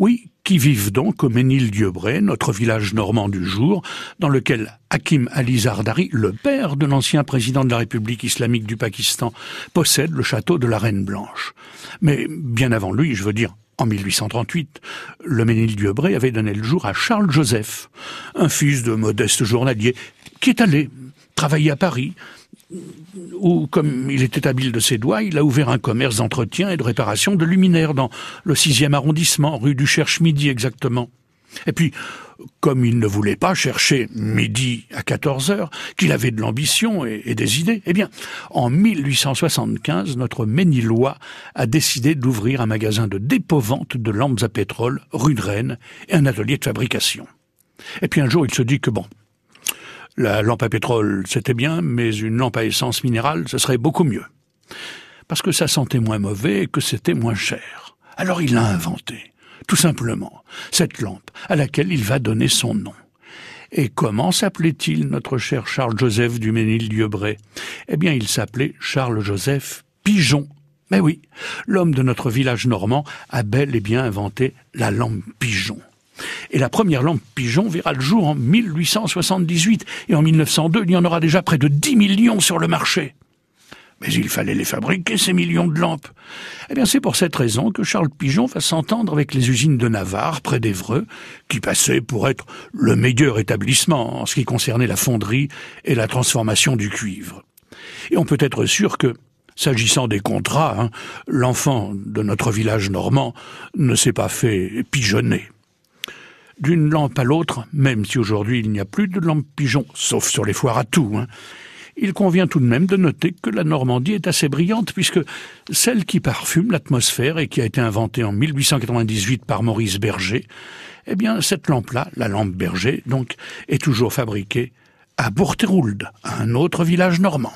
Oui, qui vivent donc au Ménil-Dieubray, notre village normand du jour, dans lequel Hakim Ali Zardari, le père de l'ancien président de la République islamique du Pakistan, possède le château de la Reine Blanche. Mais bien avant lui, je veux dire en 1838, le Ménil-Dieubray avait donné le jour à Charles Joseph, un fils de modeste journalier, qui est allé travailler à Paris, où, comme il était habile de ses doigts, il a ouvert un commerce d'entretien et de réparation de luminaires dans le sixième arrondissement, rue du Cherche-Midi exactement. Et puis, comme il ne voulait pas chercher midi à 14 heures, qu'il avait de l'ambition et, des idées, eh bien, en 1875, notre Ménilois a décidé d'ouvrir un magasin de dépôt-vente de lampes à pétrole, rue de Rennes, et un atelier de fabrication. Et puis un jour, il se dit que bon, la lampe à pétrole, c'était bien, mais une lampe à essence minérale, ce serait beaucoup mieux. Parce que ça sentait moins mauvais et que c'était moins cher. Alors il l'a inventé tout simplement, cette lampe à laquelle il va donner son nom. Et comment s'appelait-il notre cher Charles-Joseph du Ménil-Dieubray Eh bien, il s'appelait Charles-Joseph Pigeon. Mais oui, l'homme de notre village normand a bel et bien inventé la lampe pigeon. Et la première lampe pigeon verra le jour en 1878, et en 1902, il y en aura déjà près de 10 millions sur le marché. Mais il fallait les fabriquer, ces millions de lampes. Eh bien, c'est pour cette raison que Charles Pigeon va s'entendre avec les usines de Navarre, près d'Evreux, qui passaient pour être le meilleur établissement en ce qui concernait la fonderie et la transformation du cuivre. Et on peut être sûr que, s'agissant des contrats, hein, l'enfant de notre village normand ne s'est pas fait pigeonner. D'une lampe à l'autre, même si aujourd'hui il n'y a plus de lampe pigeon, sauf sur les foires à tout, hein, il convient tout de même de noter que la Normandie est assez brillante puisque celle qui parfume l'atmosphère et qui a été inventée en 1898 par Maurice Berger, eh bien cette lampe-là, la lampe Berger, donc, est toujours fabriquée à Bourterould, un autre village normand.